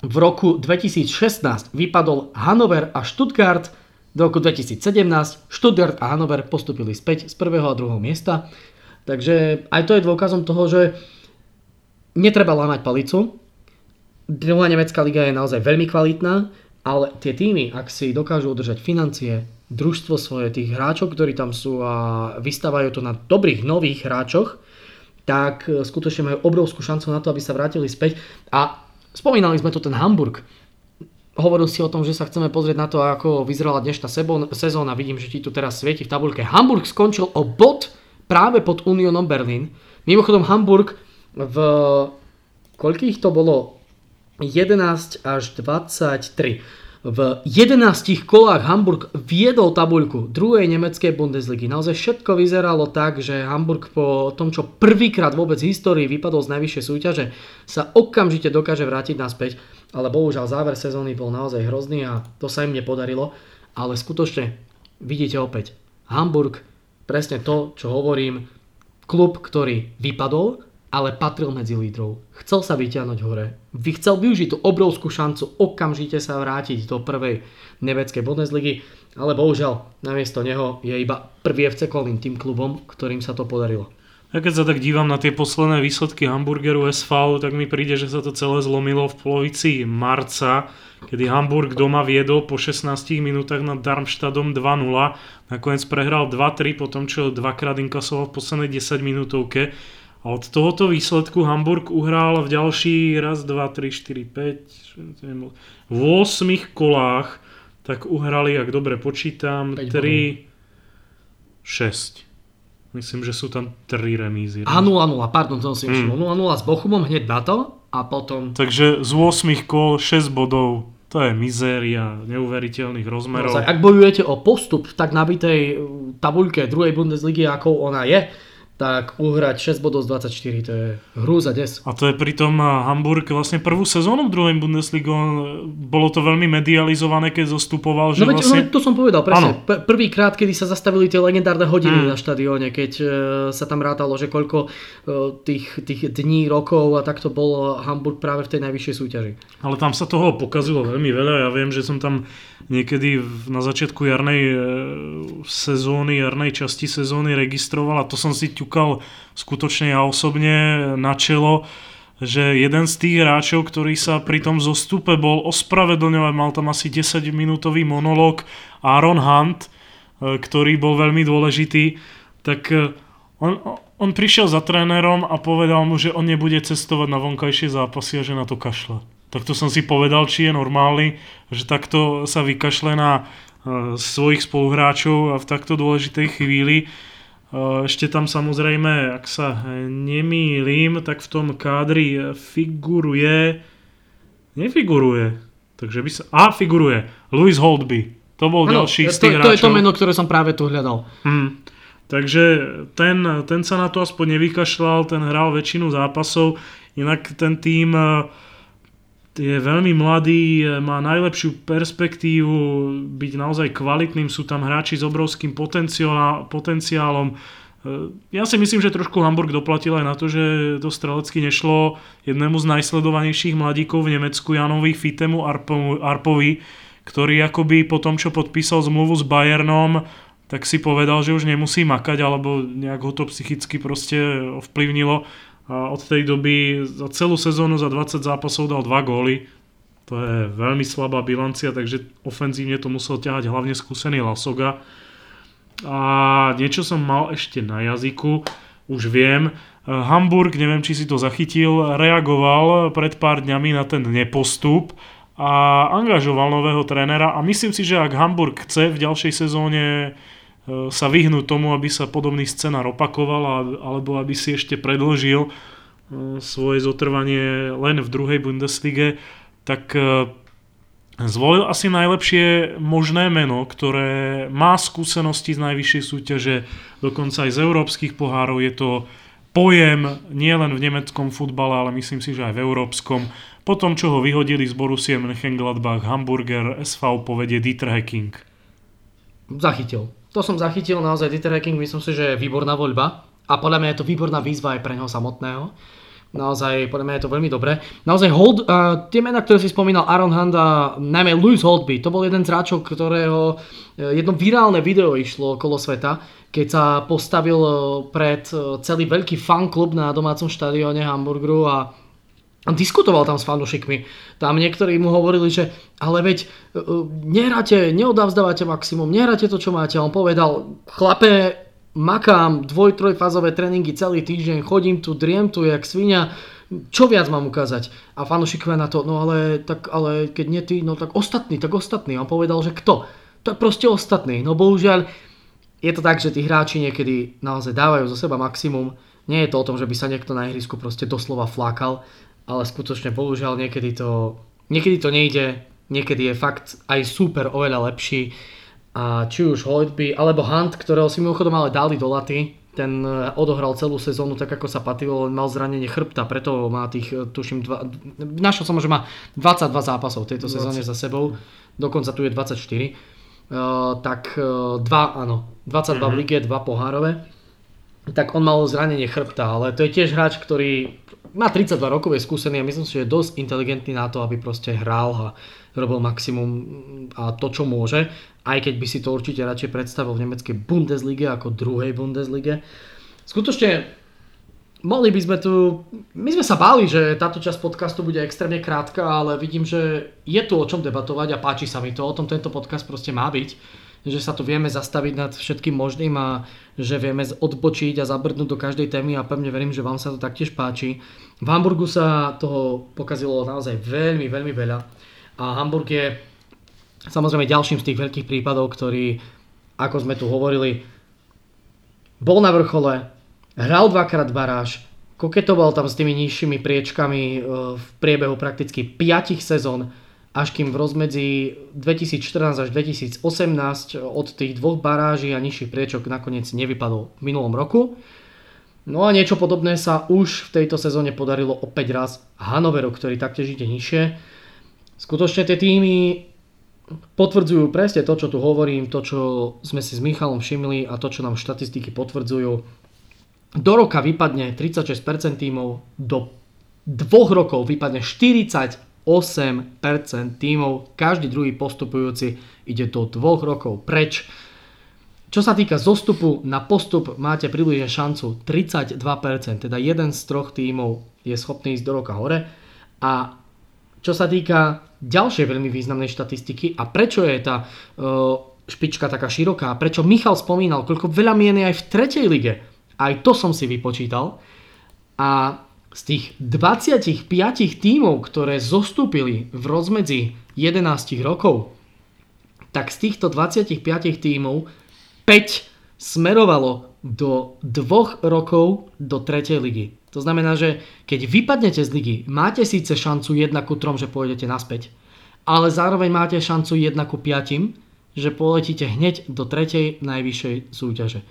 v roku 2016 vypadol Hanover a Stuttgart. Do roku 2017 Stuttgart a Hanover postupili späť z prvého a druhého miesta. Takže aj to je dôkazom toho, že netreba lámať palicu. Druhá nemecká liga je naozaj veľmi kvalitná, ale tie týmy, ak si dokážu udržať financie, družstvo svoje, tých hráčov, ktorí tam sú a vystávajú to na dobrých nových hráčoch, tak e, skutočne majú obrovskú šancu na to, aby sa vrátili späť. A spomínali sme tu ten Hamburg. Hovoril si o tom, že sa chceme pozrieť na to, ako vyzerala dnešná sezóna. Vidím, že ti tu teraz svieti v tabulke. Hamburg skončil o bod práve pod Unionom Berlin. Mimochodom Hamburg v koľkých to bolo? 11 až 23. V 11 kolách Hamburg viedol tabuľku druhej nemeckej Bundesligy. Naozaj všetko vyzeralo tak, že Hamburg po tom, čo prvýkrát vôbec v histórii vypadol z najvyššej súťaže, sa okamžite dokáže vrátiť naspäť. Ale bohužiaľ záver sezóny bol naozaj hrozný a to sa im nepodarilo. ale skutočne vidíte opäť, Hamburg, presne to, čo hovorím, klub, ktorý vypadol, ale patril medzi lídrov. Chcel sa vyťahnuť hore. Vy chcel využiť tú obrovskú šancu okamžite sa vrátiť do prvej nemeckej Bundesligy, ale bohužiaľ namiesto neho je iba prvý FC Kolín tým klubom, ktorým sa to podarilo. Ja keď sa tak dívam na tie posledné výsledky Hamburgeru SV, tak mi príde, že sa to celé zlomilo v polovici marca, kedy Hamburg doma viedol po 16 minútach nad Darmstadtom 2-0. Nakoniec prehral 2-3 po tom, čo dvakrát inkasoval v poslednej 10 minútovke. A od tohoto výsledku Hamburg uhral v ďalší raz, 2, 3, 4, 5, v 8 kolách, tak uhrali, ak dobre počítam, 3, 6. Myslím, že sú tam 3 remízy. A 0-0, pardon, to si mm. 0-0 s Bochumom hneď na to a potom... Takže z 8 kol 6 bodov. To je mizéria neuveriteľných rozmerov. Ak bojujete o postup v tak nabitej tabuľke druhej Bundesligy, ako ona je, tak uhrať 6 bodov z 24, to je hrúza des. A to je pritom Hamburg vlastne prvú sezónu v druhej Bundesligu, bolo to veľmi medializované, keď zostupoval. Že no veď, vlastne... no, to som povedal, presne. P- prvýkrát, kedy sa zastavili tie legendárne hodiny mm. na štadióne, keď uh, sa tam rátalo, že koľko uh, tých, tých dní, rokov a takto bol Hamburg práve v tej najvyššej súťaži. Ale tam sa toho pokazilo veľmi veľa, ja viem, že som tam niekedy na začiatku jarnej e, sezóny, jarnej časti sezóny registroval a to som si ťukal skutočne ja osobne na čelo, že jeden z tých hráčov, ktorý sa pri tom zostupe bol ospravedlňovať, mal tam asi 10 minútový monológ Aaron Hunt, e, ktorý bol veľmi dôležitý, tak e, on, on prišiel za trénerom a povedal mu, že on nebude cestovať na vonkajšie zápasy a že na to kašle tak to som si povedal, či je normálny, že takto sa vykašle na uh, svojich spoluhráčov a v takto dôležitej chvíli. Uh, ešte tam samozrejme, ak sa nemýlim, tak v tom kádri figuruje, nefiguruje, takže by sa, a figuruje, Louis Holdby. To bol ano, ďalší z tých to, to je to meno, ktoré som práve tu hľadal. Hmm. Takže ten, ten sa na to aspoň nevykašľal, ten hral väčšinu zápasov, inak ten tým uh, je veľmi mladý, má najlepšiu perspektívu byť naozaj kvalitným, sú tam hráči s obrovským potenciálom. E, ja si myslím, že trošku Hamburg doplatil aj na to, že to strelecky nešlo jednému z najsledovanejších mladíkov v Nemecku, Janovi Fitemu Arpovi, ktorý akoby po tom, čo podpísal zmluvu s Bayernom, tak si povedal, že už nemusí makať, alebo nejak ho to psychicky proste ovplyvnilo od tej doby za celú sezónu za 20 zápasov dal 2 góly. To je veľmi slabá bilancia, takže ofenzívne to musel ťahať hlavne skúsený Lasoga. A niečo som mal ešte na jazyku, už viem. Hamburg, neviem či si to zachytil, reagoval pred pár dňami na ten nepostup a angažoval nového trénera a myslím si, že ak Hamburg chce v ďalšej sezóne sa vyhnúť tomu, aby sa podobný scenár opakoval alebo aby si ešte predložil e, svoje zotrvanie len v druhej Bundeslige, tak e, zvolil asi najlepšie možné meno, ktoré má skúsenosti z najvyššej súťaže, dokonca aj z európskych pohárov. Je to pojem nielen v nemeckom futbale, ale myslím si, že aj v európskom. Po tom, čo ho vyhodili z Borussia Mönchengladbach, Hamburger SV povedie Dieter Hecking. Zachytil to som zachytil naozaj Dieter Hacking, myslím si, že je výborná voľba a podľa mňa je to výborná výzva aj pre neho samotného. Naozaj, podľa mňa je to veľmi dobré. Naozaj, Hold, uh, tie mená, ktoré si spomínal, Aaron Hunt a najmä Louis Holdby, to bol jeden z hráčov, ktorého uh, jedno virálne video išlo okolo sveta, keď sa postavil uh, pred uh, celý veľký fanklub na domácom štadióne Hamburgeru a diskutoval tam s fanúšikmi. Tam niektorí mu hovorili, že ale veď uh, nehráte, neodavzdávate maximum, nehráte to, čo máte. A on povedal, chlape, makám dvoj, trojfázové tréningy celý týždeň, chodím tu, driem tu, jak svinia, čo viac mám ukázať? A fanúšikovia na to, no ale, tak, ale keď nie ty, no tak ostatný, tak ostatný. A on povedal, že kto? Tak proste ostatný. No bohužiaľ, je to tak, že tí hráči niekedy naozaj dávajú zo seba maximum. Nie je to o tom, že by sa niekto na ihrisku proste doslova flákal, ale skutočne bohužiaľ niekedy to, niekedy to nejde, niekedy je fakt aj super oveľa lepší a či už Hoytby alebo Hunt, ktorého si mimochodom ale dali do laty, ten e, odohral celú sezónu tak ako sa patrilo, mal zranenie chrbta, preto má tých, e, tuším, dva, našiel som, že má 22 zápasov tejto sezóne za sebou, dokonca tu je 24. tak dva, áno, 22 mm-hmm. v lige, dva pohárové, tak on mal zranenie chrbta, ale to je tiež hráč, ktorý má 32 rokov, je skúsený a myslím si, že je dosť inteligentný na to, aby proste hral a robil maximum a to, čo môže, aj keď by si to určite radšej predstavil v nemeckej Bundeslige ako druhej Bundeslige. Skutočne Mohli by sme tu, my sme sa báli, že táto časť podcastu bude extrémne krátka, ale vidím, že je tu o čom debatovať a páči sa mi to, o tom tento podcast proste má byť, že sa tu vieme zastaviť nad všetkým možným a že vieme odbočiť a zabrdnúť do každej témy a pevne verím, že vám sa to taktiež páči. V Hamburgu sa toho pokazilo naozaj veľmi, veľmi veľa a Hamburg je samozrejme ďalším z tých veľkých prípadov, ktorý, ako sme tu hovorili, bol na vrchole, hral dvakrát baráž, koketoval tam s tými nižšími priečkami e, v priebehu prakticky 5 sezón, až kým v rozmedzi 2014 až 2018 od tých dvoch baráží a nižších priečok nakoniec nevypadol v minulom roku. No a niečo podobné sa už v tejto sezóne podarilo opäť raz Hanoveru, ktorý taktiež ide nižšie. Skutočne tie týmy potvrdzujú presne to, čo tu hovorím, to, čo sme si s Michalom všimli a to, čo nám štatistiky potvrdzujú do roka vypadne 36% tímov, do dvoch rokov vypadne 48% tímov, každý druhý postupujúci ide do dvoch rokov preč. Čo sa týka zostupu na postup, máte približne šancu 32%, teda jeden z troch tímov je schopný ísť do roka hore. A čo sa týka ďalšej veľmi významnej štatistiky a prečo je tá uh, špička taká široká, prečo Michal spomínal, koľko veľa mien je aj v tretej lige, aj to som si vypočítal. A z tých 25 tímov, ktoré zostúpili v rozmedzi 11 rokov, tak z týchto 25 tímov 5 smerovalo do dvoch rokov do tretej ligy. To znamená, že keď vypadnete z ligy, máte síce šancu 1 ku 3, že pôjdete naspäť, ale zároveň máte šancu 1 ku 5, že poletíte hneď do tretej najvyššej súťaže.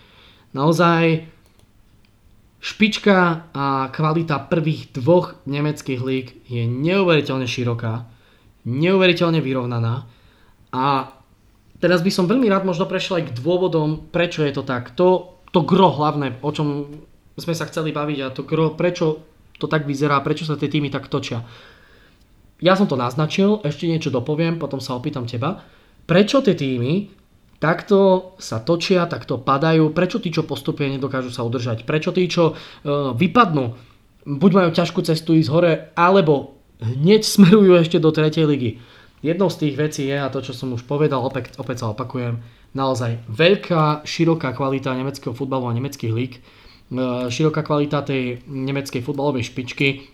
Naozaj Špička a kvalita prvých dvoch nemeckých líg je neuveriteľne široká, neuveriteľne vyrovnaná a teraz by som veľmi rád možno prešiel aj k dôvodom, prečo je to tak. To, to gro hlavné, o čom sme sa chceli baviť a to gro, prečo to tak vyzerá, prečo sa tie týmy tak točia. Ja som to naznačil, ešte niečo dopoviem, potom sa opýtam teba. Prečo tie týmy takto sa točia, takto padajú. Prečo tí, čo postupia, nedokážu sa udržať? Prečo tí, čo e, vypadnú, buď majú ťažkú cestu ísť hore, alebo hneď smerujú ešte do tretej ligy. Jednou z tých vecí je, a to čo som už povedal, opäť, opäť sa opakujem, naozaj veľká, široká kvalita nemeckého futbalu a nemeckých líg, e, široká kvalita tej nemeckej futbalovej špičky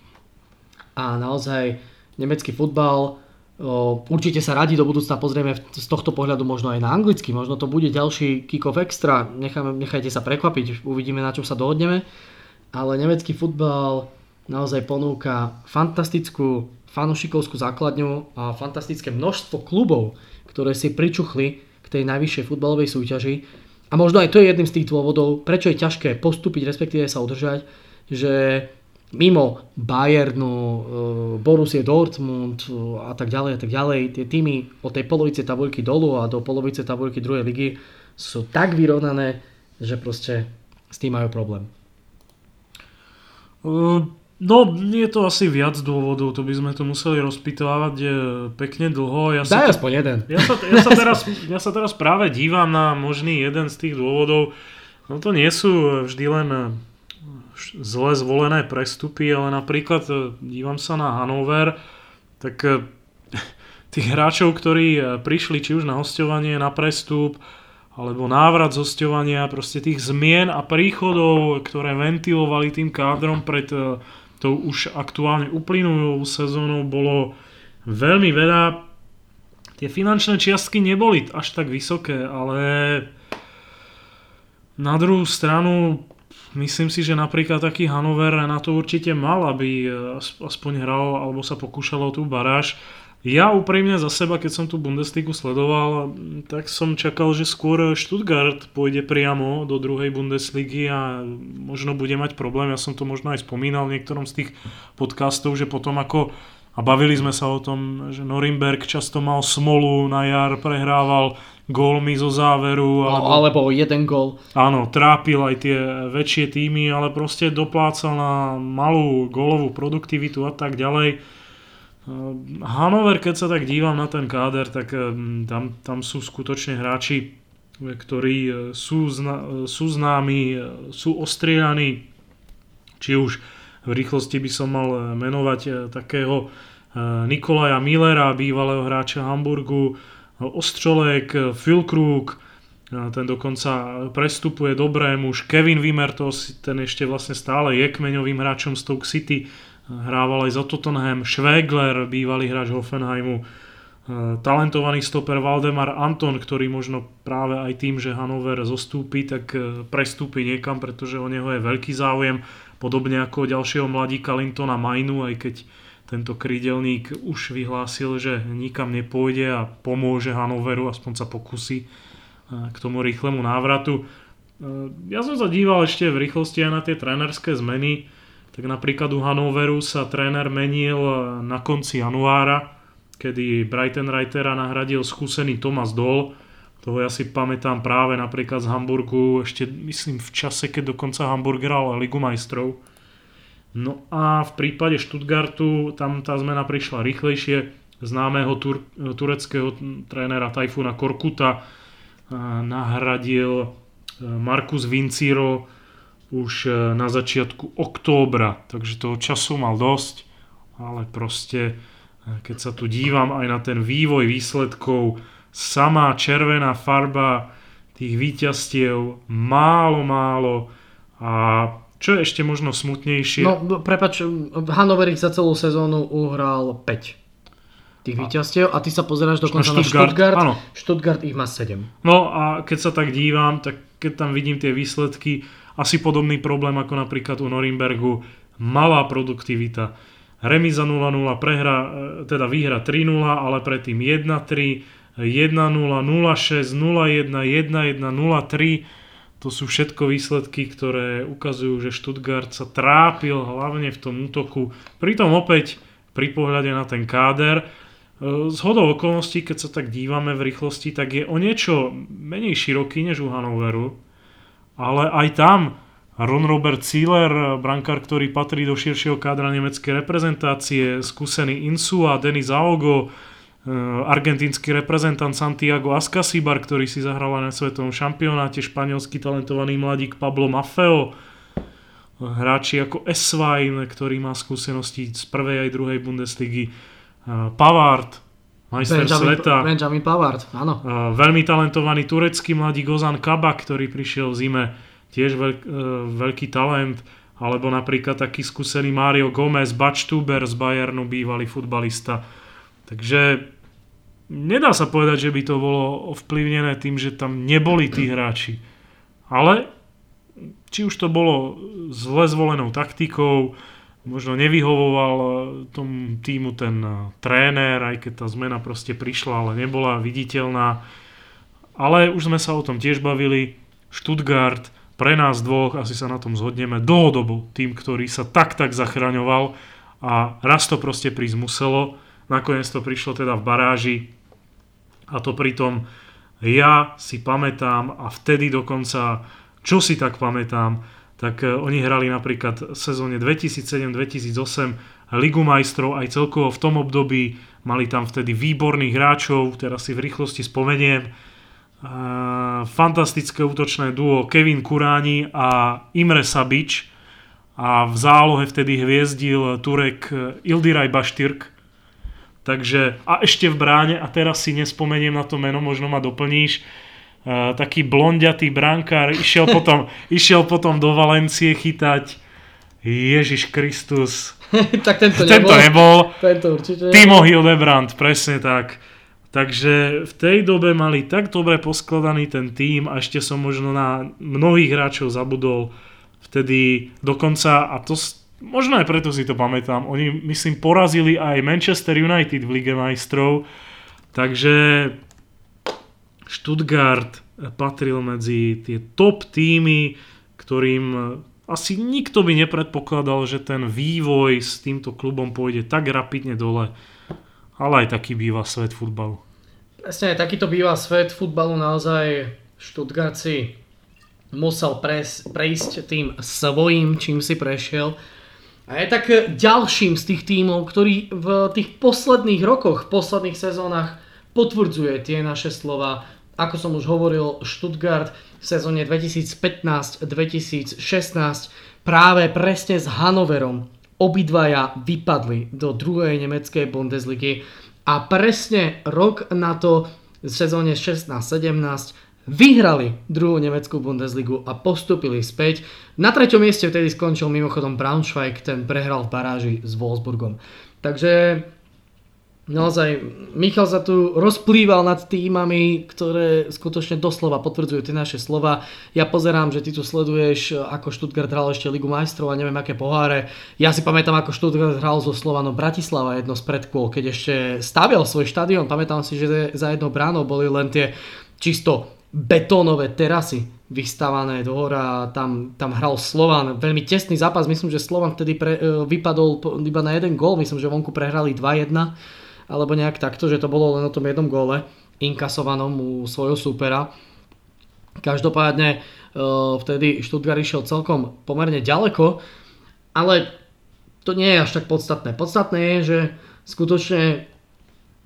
a naozaj nemecký futbal Určite sa radi do budúcna pozrieme z tohto pohľadu možno aj na anglicky, možno to bude ďalší kick-off extra, Nechajme, nechajte sa prekvapiť, uvidíme na čom sa dohodneme, ale nemecký futbal naozaj ponúka fantastickú fanušikovskú základňu a fantastické množstvo klubov, ktoré si pričuchli k tej najvyššej futbalovej súťaži. A možno aj to je jedným z tých dôvodov, prečo je ťažké postúpiť, respektíve sa udržať, že mimo Bayernu, eh, Borussia Dortmund eh, a tak ďalej a tak ďalej, tie týmy od tej polovice tabuľky dolu a do polovice tabuľky druhej ligy sú tak vyrovnané, že proste s tým majú problém. Eh, no, je to asi viac dôvodov, to by sme to museli rozpitovať pekne dlho. Ja Daj sa, aspoň jeden. Ja sa, ja, sa teraz, ja sa teraz práve dívam na možný jeden z tých dôvodov. No to nie sú vždy len zle zvolené prestupy, ale napríklad e, dívam sa na Hanover, tak e, (laughs) tých hráčov, ktorí e, prišli či už na hostovanie, na prestup, alebo návrat z hostovania, proste tých zmien a príchodov, ktoré ventilovali tým kádrom pred tou už aktuálne uplynulou sezónou, bolo veľmi veľa. Tie finančné čiastky neboli až tak vysoké, ale na druhú stranu Myslím si, že napríklad taký Hanover na to určite mal, aby eh, aspoň hral alebo sa pokúšal o tú baráž. Ja úprimne za seba, keď som tú Bundesligu sledoval, tak som čakal, že skôr Stuttgart pôjde priamo do druhej Bundesligy a možno bude mať problém. Ja som to možno aj spomínal v niektorom z tých podcastov, že potom ako a bavili sme sa o tom, že Norimberg často mal smolu na jar, prehrával gólmi zo záveru. Alebo, alebo jeden gól. Áno, trápil aj tie väčšie týmy, ale proste doplácal na malú gólovú produktivitu a tak ďalej. Hanover, keď sa tak dívam na ten káder, tak tam, tam sú skutočne hráči, ktorí sú, zna, sú známi, sú ostrieľaní, či už v rýchlosti by som mal menovať takého Nikolaja Millera, bývalého hráča Hamburgu, Ostrolek, Phil Krug, ten dokonca prestupuje dobré muž, Kevin Wimmer, to ten ešte vlastne stále je kmeňovým hráčom Stoke City, hrával aj za Tottenham, Schwegler, bývalý hráč Hoffenheimu, talentovaný stoper Valdemar Anton, ktorý možno práve aj tým, že Hanover zostúpi, tak prestúpi niekam, pretože o neho je veľký záujem, podobne ako ďalšieho mladíka Lintona Majnu, aj keď tento krídelník už vyhlásil, že nikam nepôjde a pomôže Hanoveru, aspoň sa pokusí e, k tomu rýchlemu návratu. E, ja som sa díval ešte v rýchlosti aj na tie trénerské zmeny, tak napríklad u Hanoveru sa tréner menil na konci januára, kedy Brighton Reitera nahradil skúsený Thomas Doll, toho ja si pamätám práve napríklad z Hamburgu, ešte myslím v čase, keď dokonca Hamburg hral Ligu majstrov No a v prípade Stuttgartu tam tá zmena prišla rýchlejšie. Známeho tur- tureckého trénera Tajfuna Korkuta nahradil e, Markus Vinciro už e, na začiatku októbra, takže toho času mal dosť, ale proste keď sa tu dívam aj na ten vývoj výsledkov, samá červená farba tých víťazstiev, málo, málo a čo je ešte možno smutnejšie? No, prepač, Hanover ich za celú sezónu uhral 5 tých víťazstiev a ty sa pozeráš dokonca na Stuttgart. Na Stuttgart, áno. Stuttgart ich má 7. No a keď sa tak dívam, tak keď tam vidím tie výsledky, asi podobný problém ako napríklad u Norimbergu, malá produktivita. Remiza 0-0, prehra, e, teda výhra 3-0, ale predtým 1-3, 1-0, 0-6, 0-1, 1-1, 0-3 to sú všetko výsledky, ktoré ukazujú, že Stuttgart sa trápil hlavne v tom útoku. Pritom opäť pri pohľade na ten káder, e, z hodou okolností, keď sa tak dívame v rýchlosti, tak je o niečo menej široký než u Hanoveru. Ale aj tam Ron Robert Zieler, brankár, ktorý patrí do širšieho kádra nemeckej reprezentácie, skúsený Insua, Denis Aogo, argentínsky reprezentant Santiago Ascasibar, ktorý si zahral na svetovom šampionáte, španielský talentovaný mladík Pablo Maffeo, hráči ako Esvain, ktorý má skúsenosti z prvej aj druhej Bundesligy, eh, Pavard, majster Benjamin, sveta. Benjamin Pavard, áno. Eh, veľmi talentovaný turecký mladík Ozan Kabak, ktorý prišiel v zime, tiež veľk, veľký talent, alebo napríklad taký skúsený Mario Gomez, Bačtuber z Bayernu, bývalý futbalista. Takže nedá sa povedať, že by to bolo ovplyvnené tým, že tam neboli tí hráči. Ale či už to bolo zle zvolenou taktikou, možno nevyhovoval tomu týmu ten tréner, aj keď tá zmena proste prišla, ale nebola viditeľná. Ale už sme sa o tom tiež bavili. Stuttgart, pre nás dvoch, asi sa na tom zhodneme, dlhodobo tým, ktorý sa tak tak zachraňoval a raz to proste prísť muselo. Nakoniec to prišlo teda v baráži a to pritom ja si pamätám a vtedy dokonca, čo si tak pamätám, tak e, oni hrali napríklad v sezóne 2007-2008 Ligu majstrov aj celkovo v tom období. Mali tam vtedy výborných hráčov, teraz si v rýchlosti spomeniem. Fantastické útočné duo Kevin Kuráni a Imre Sabič. A v zálohe vtedy hviezdil Turek Ildiraj Baštyrk, Takže, a ešte v bráne, a teraz si nespomeniem na to meno, možno ma doplníš, uh, taký blondiatý brankár išiel potom, (laughs) išiel potom do Valencie chytať Ježiš Kristus. (laughs) tak tento, tento nebol. Tento určite Timo Hildebrand, presne tak. Takže v tej dobe mali tak dobre poskladaný ten tým a ešte som možno na mnohých hráčov zabudol. Vtedy dokonca, a to možno aj preto si to pamätám, oni myslím porazili aj Manchester United v Lige majstrov, takže Stuttgart patril medzi tie top týmy, ktorým asi nikto by nepredpokladal, že ten vývoj s týmto klubom pôjde tak rapidne dole, ale aj taký býva svet futbalu. Presne, takýto býva svet futbalu naozaj Stuttgart si musel pres, prejsť tým svojím, čím si prešiel. A je tak ďalším z tých tímov, ktorý v tých posledných rokoch, posledných sezónach potvrdzuje tie naše slova. Ako som už hovoril, Stuttgart v sezóne 2015-2016 práve presne s Hanoverom obidvaja vypadli do druhej nemeckej Bundesligy a presne rok na to v sezóne 16-17 vyhrali druhú nemeckú Bundesligu a postupili späť. Na treťom mieste vtedy skončil mimochodom Braunschweig, ten prehral v baráži s Wolfsburgom. Takže naozaj Michal sa tu rozplýval nad týmami, ktoré skutočne doslova potvrdzujú tie naše slova. Ja pozerám, že ty tu sleduješ, ako Stuttgart hral ešte Ligu majstrov a neviem aké poháre. Ja si pamätám, ako Stuttgart hral so Slovanom Bratislava jedno z predkôl, keď ešte stavial svoj štadión. Pamätám si, že za jednou bránou boli len tie čisto betónové terasy vystavané do hora tam, tam hral Slovan. Veľmi tesný zápas, myslím, že Slovan vtedy pre, e, vypadol iba na jeden gól, myslím, že vonku prehrali 2-1 alebo nejak takto, že to bolo len o tom jednom góle inkasovanom u svojho súpera. Každopádne e, vtedy Stuttgart išiel celkom pomerne ďaleko, ale to nie je až tak podstatné. Podstatné je, že skutočne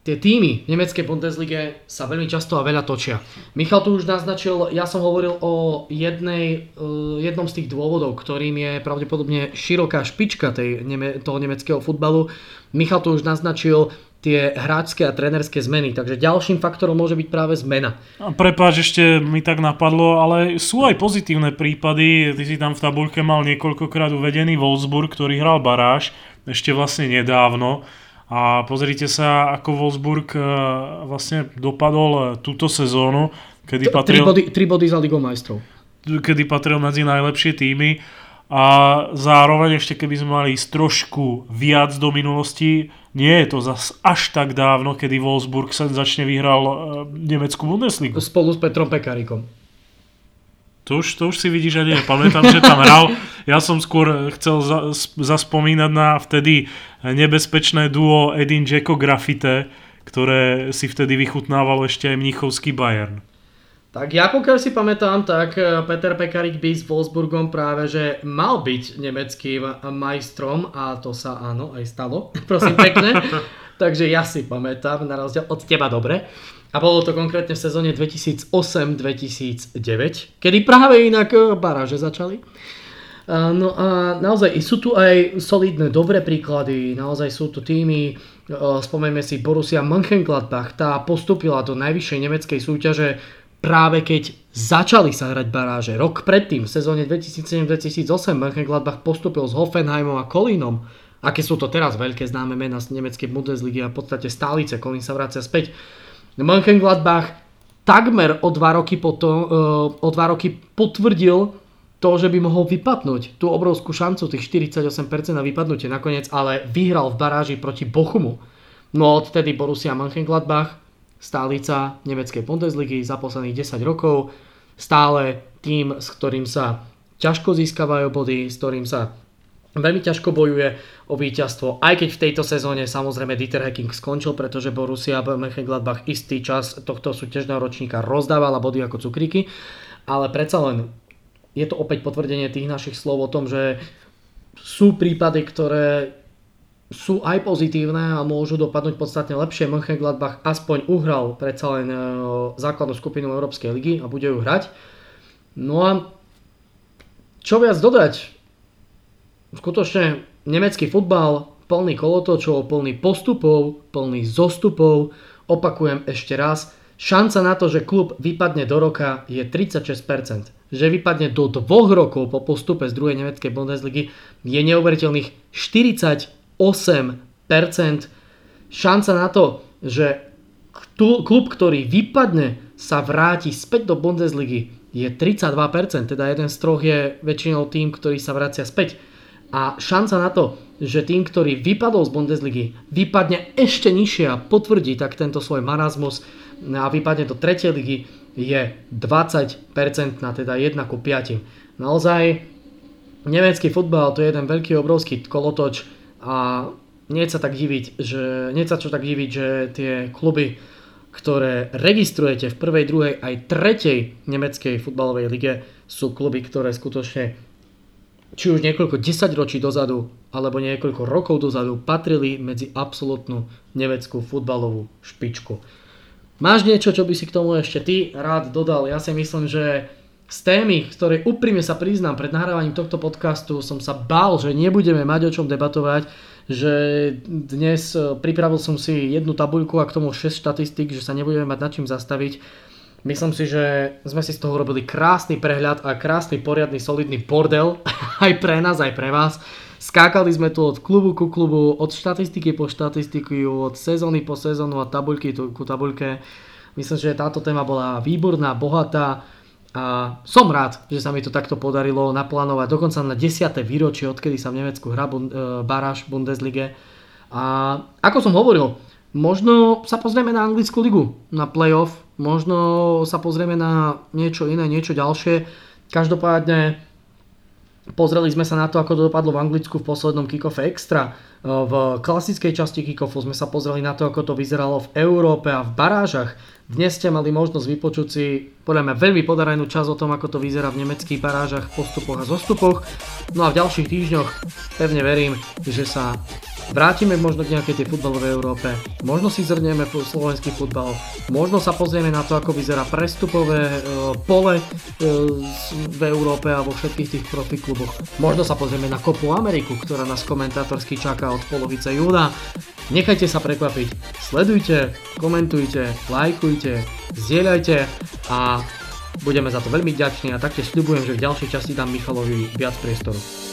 tie týmy v nemeckej Bundeslige sa veľmi často a veľa točia. Michal tu už naznačil, ja som hovoril o jednej, e, jednom z tých dôvodov, ktorým je pravdepodobne široká špička tej, toho nemeckého futbalu. Michal tu už naznačil tie hráčské a trénerské zmeny. Takže ďalším faktorom môže byť práve zmena. Prepáč, ešte mi tak napadlo, ale sú aj pozitívne prípady. Ty si tam v tabuľke mal niekoľkokrát uvedený Wolfsburg, ktorý hral baráž ešte vlastne nedávno. A pozrite sa, ako Wolfsburg e, vlastne dopadol e, túto sezónu, kedy patril... 3 body, 3 body za Ligou majstrov. Kedy patril medzi najlepšie týmy a zároveň ešte keby sme mali ísť trošku viac do minulosti, nie je to zas až tak dávno, kedy Wolfsburg sa začne vyhral uh, nemeckú Bundesligu. Spolu s Petrom Pekarikom. To už, to už si vidíš, že nie. Pamätám, že tam hral. Ja som skôr chcel za, zaspomínať na vtedy nebezpečné duo Edin Dzeko Grafite, ktoré si vtedy vychutnával ešte aj mnichovský Bayern. Tak ja pokiaľ si pamätám, tak eh, Peter Pekarik by s Wolfsburgom práve, že mal byť nemeckým majstrom a to sa áno aj stalo, prosím pekne. (laughs) Takže ja si pamätám, na rozdiel od teba dobre. A bolo to konkrétne v sezóne 2008-2009, kedy práve inak eh, baráže začali. Eh, no a naozaj sú tu aj solidné, dobré príklady, naozaj sú tu týmy, spomeňme si Borussia Mönchengladbach, tá postupila do najvyššej nemeckej súťaže práve keď začali sa hrať baráže. Rok predtým, v sezóne 2007-2008, Mönchengladbach postupil s Hoffenheimom a Kolínom. Aké sú to teraz veľké známe mená z nemeckej Bundesligy a v podstate stálice, Kolín sa vracia späť. Mönchengladbach takmer o dva roky, potom, uh, o dva roky potvrdil to, že by mohol vypadnúť tú obrovskú šancu, tých 48% na vypadnutie nakoniec, ale vyhral v baráži proti Bochumu. No odtedy Borussia Mönchengladbach stálica nemeckej Bundesligy za posledných 10 rokov, stále tým, s ktorým sa ťažko získavajú body, s ktorým sa veľmi ťažko bojuje o víťazstvo, aj keď v tejto sezóne samozrejme Dieter Hacking skončil, pretože Borussia Mönchengladbach istý čas tohto súťažného ročníka rozdávala body ako cukríky, ale predsa len je to opäť potvrdenie tých našich slov o tom, že sú prípady, ktoré sú aj pozitívne a môžu dopadnúť podstatne lepšie. Mönchengladbach aspoň uhral predsa len e, základnú skupinu Európskej ligy a bude ju hrať. No a čo viac dodať? Skutočne nemecký futbal plný kolotočov, plný postupov, plný zostupov. Opakujem ešte raz, šanca na to, že klub vypadne do roka je 36%. Že vypadne do dvoch rokov po postupe z druhej nemeckej Bundesligy je neuveriteľných 40 8%. Šanca na to, že klub, ktorý vypadne, sa vráti späť do Bundesligy je 32%, teda jeden z troch je väčšinou tým, ktorý sa vracia späť. A šanca na to, že tým, ktorý vypadol z Bundesligy, vypadne ešte nižšie a potvrdí tak tento svoj marazmus a vypadne do 3. ligy, je 20%, na teda 1 ku 5. Naozaj, nemecký futbal to je jeden veľký obrovský kolotoč, a nie sa tak diviť, že, nie sa čo tak diviť, že tie kluby ktoré registrujete v prvej, druhej aj tretej nemeckej futbalovej lige, sú kluby, ktoré skutočne či už niekoľko desaťročí dozadu, alebo niekoľko rokov dozadu patrili medzi absolútnu nemeckú futbalovú špičku. Máš niečo, čo by si k tomu ešte ty rád dodal? Ja si myslím, že z témy, ktorej úprimne sa priznám pred nahrávaním tohto podcastu, som sa bál, že nebudeme mať o čom debatovať, že dnes e, pripravil som si jednu tabuľku a k tomu 6 štatistík, že sa nebudeme mať nad čím zastaviť. Myslím si, že sme si z toho robili krásny prehľad a krásny, poriadny, solidný bordel (laughs) aj pre nás, aj pre vás. Skákali sme tu od klubu ku klubu, od štatistiky po štatistiku, od sezóny po sezónu a tabuľky ku tabuľke. Myslím, že táto téma bola výborná, bohatá a som rád, že sa mi to takto podarilo naplánovať dokonca na 10. výročie, odkedy sa v Nemecku hrá bund, e, baráž Bundeslige. A ako som hovoril, možno sa pozrieme na anglickú ligu, na playoff, možno sa pozrieme na niečo iné, niečo ďalšie. Každopádne pozreli sme sa na to, ako to dopadlo v Anglicku v poslednom kickoffe extra. E, v klasickej časti kickoffu sme sa pozreli na to, ako to vyzeralo v Európe a v barážach. Dnes ste mali možnosť vypočuť si podľa mňa veľmi podarenú čas o tom, ako to vyzerá v nemeckých barážach, postupoch a zostupoch. No a v ďalších týždňoch pevne verím, že sa vrátime možno k nejakej tej futbalovej Európe, možno si zrnieme slovenský futbal, možno sa pozrieme na to, ako vyzerá prestupové e, pole e, v Európe a vo všetkých tých profikluboch. Možno sa pozrieme na Kopu Ameriku, ktorá nás komentátorsky čaká od polovice júna. Nechajte sa prekvapiť, sledujte, komentujte, lajkujte, zdieľajte a budeme za to veľmi vďační a taktiež sľubujem, že v ďalšej časti dám Michalovi viac priestoru.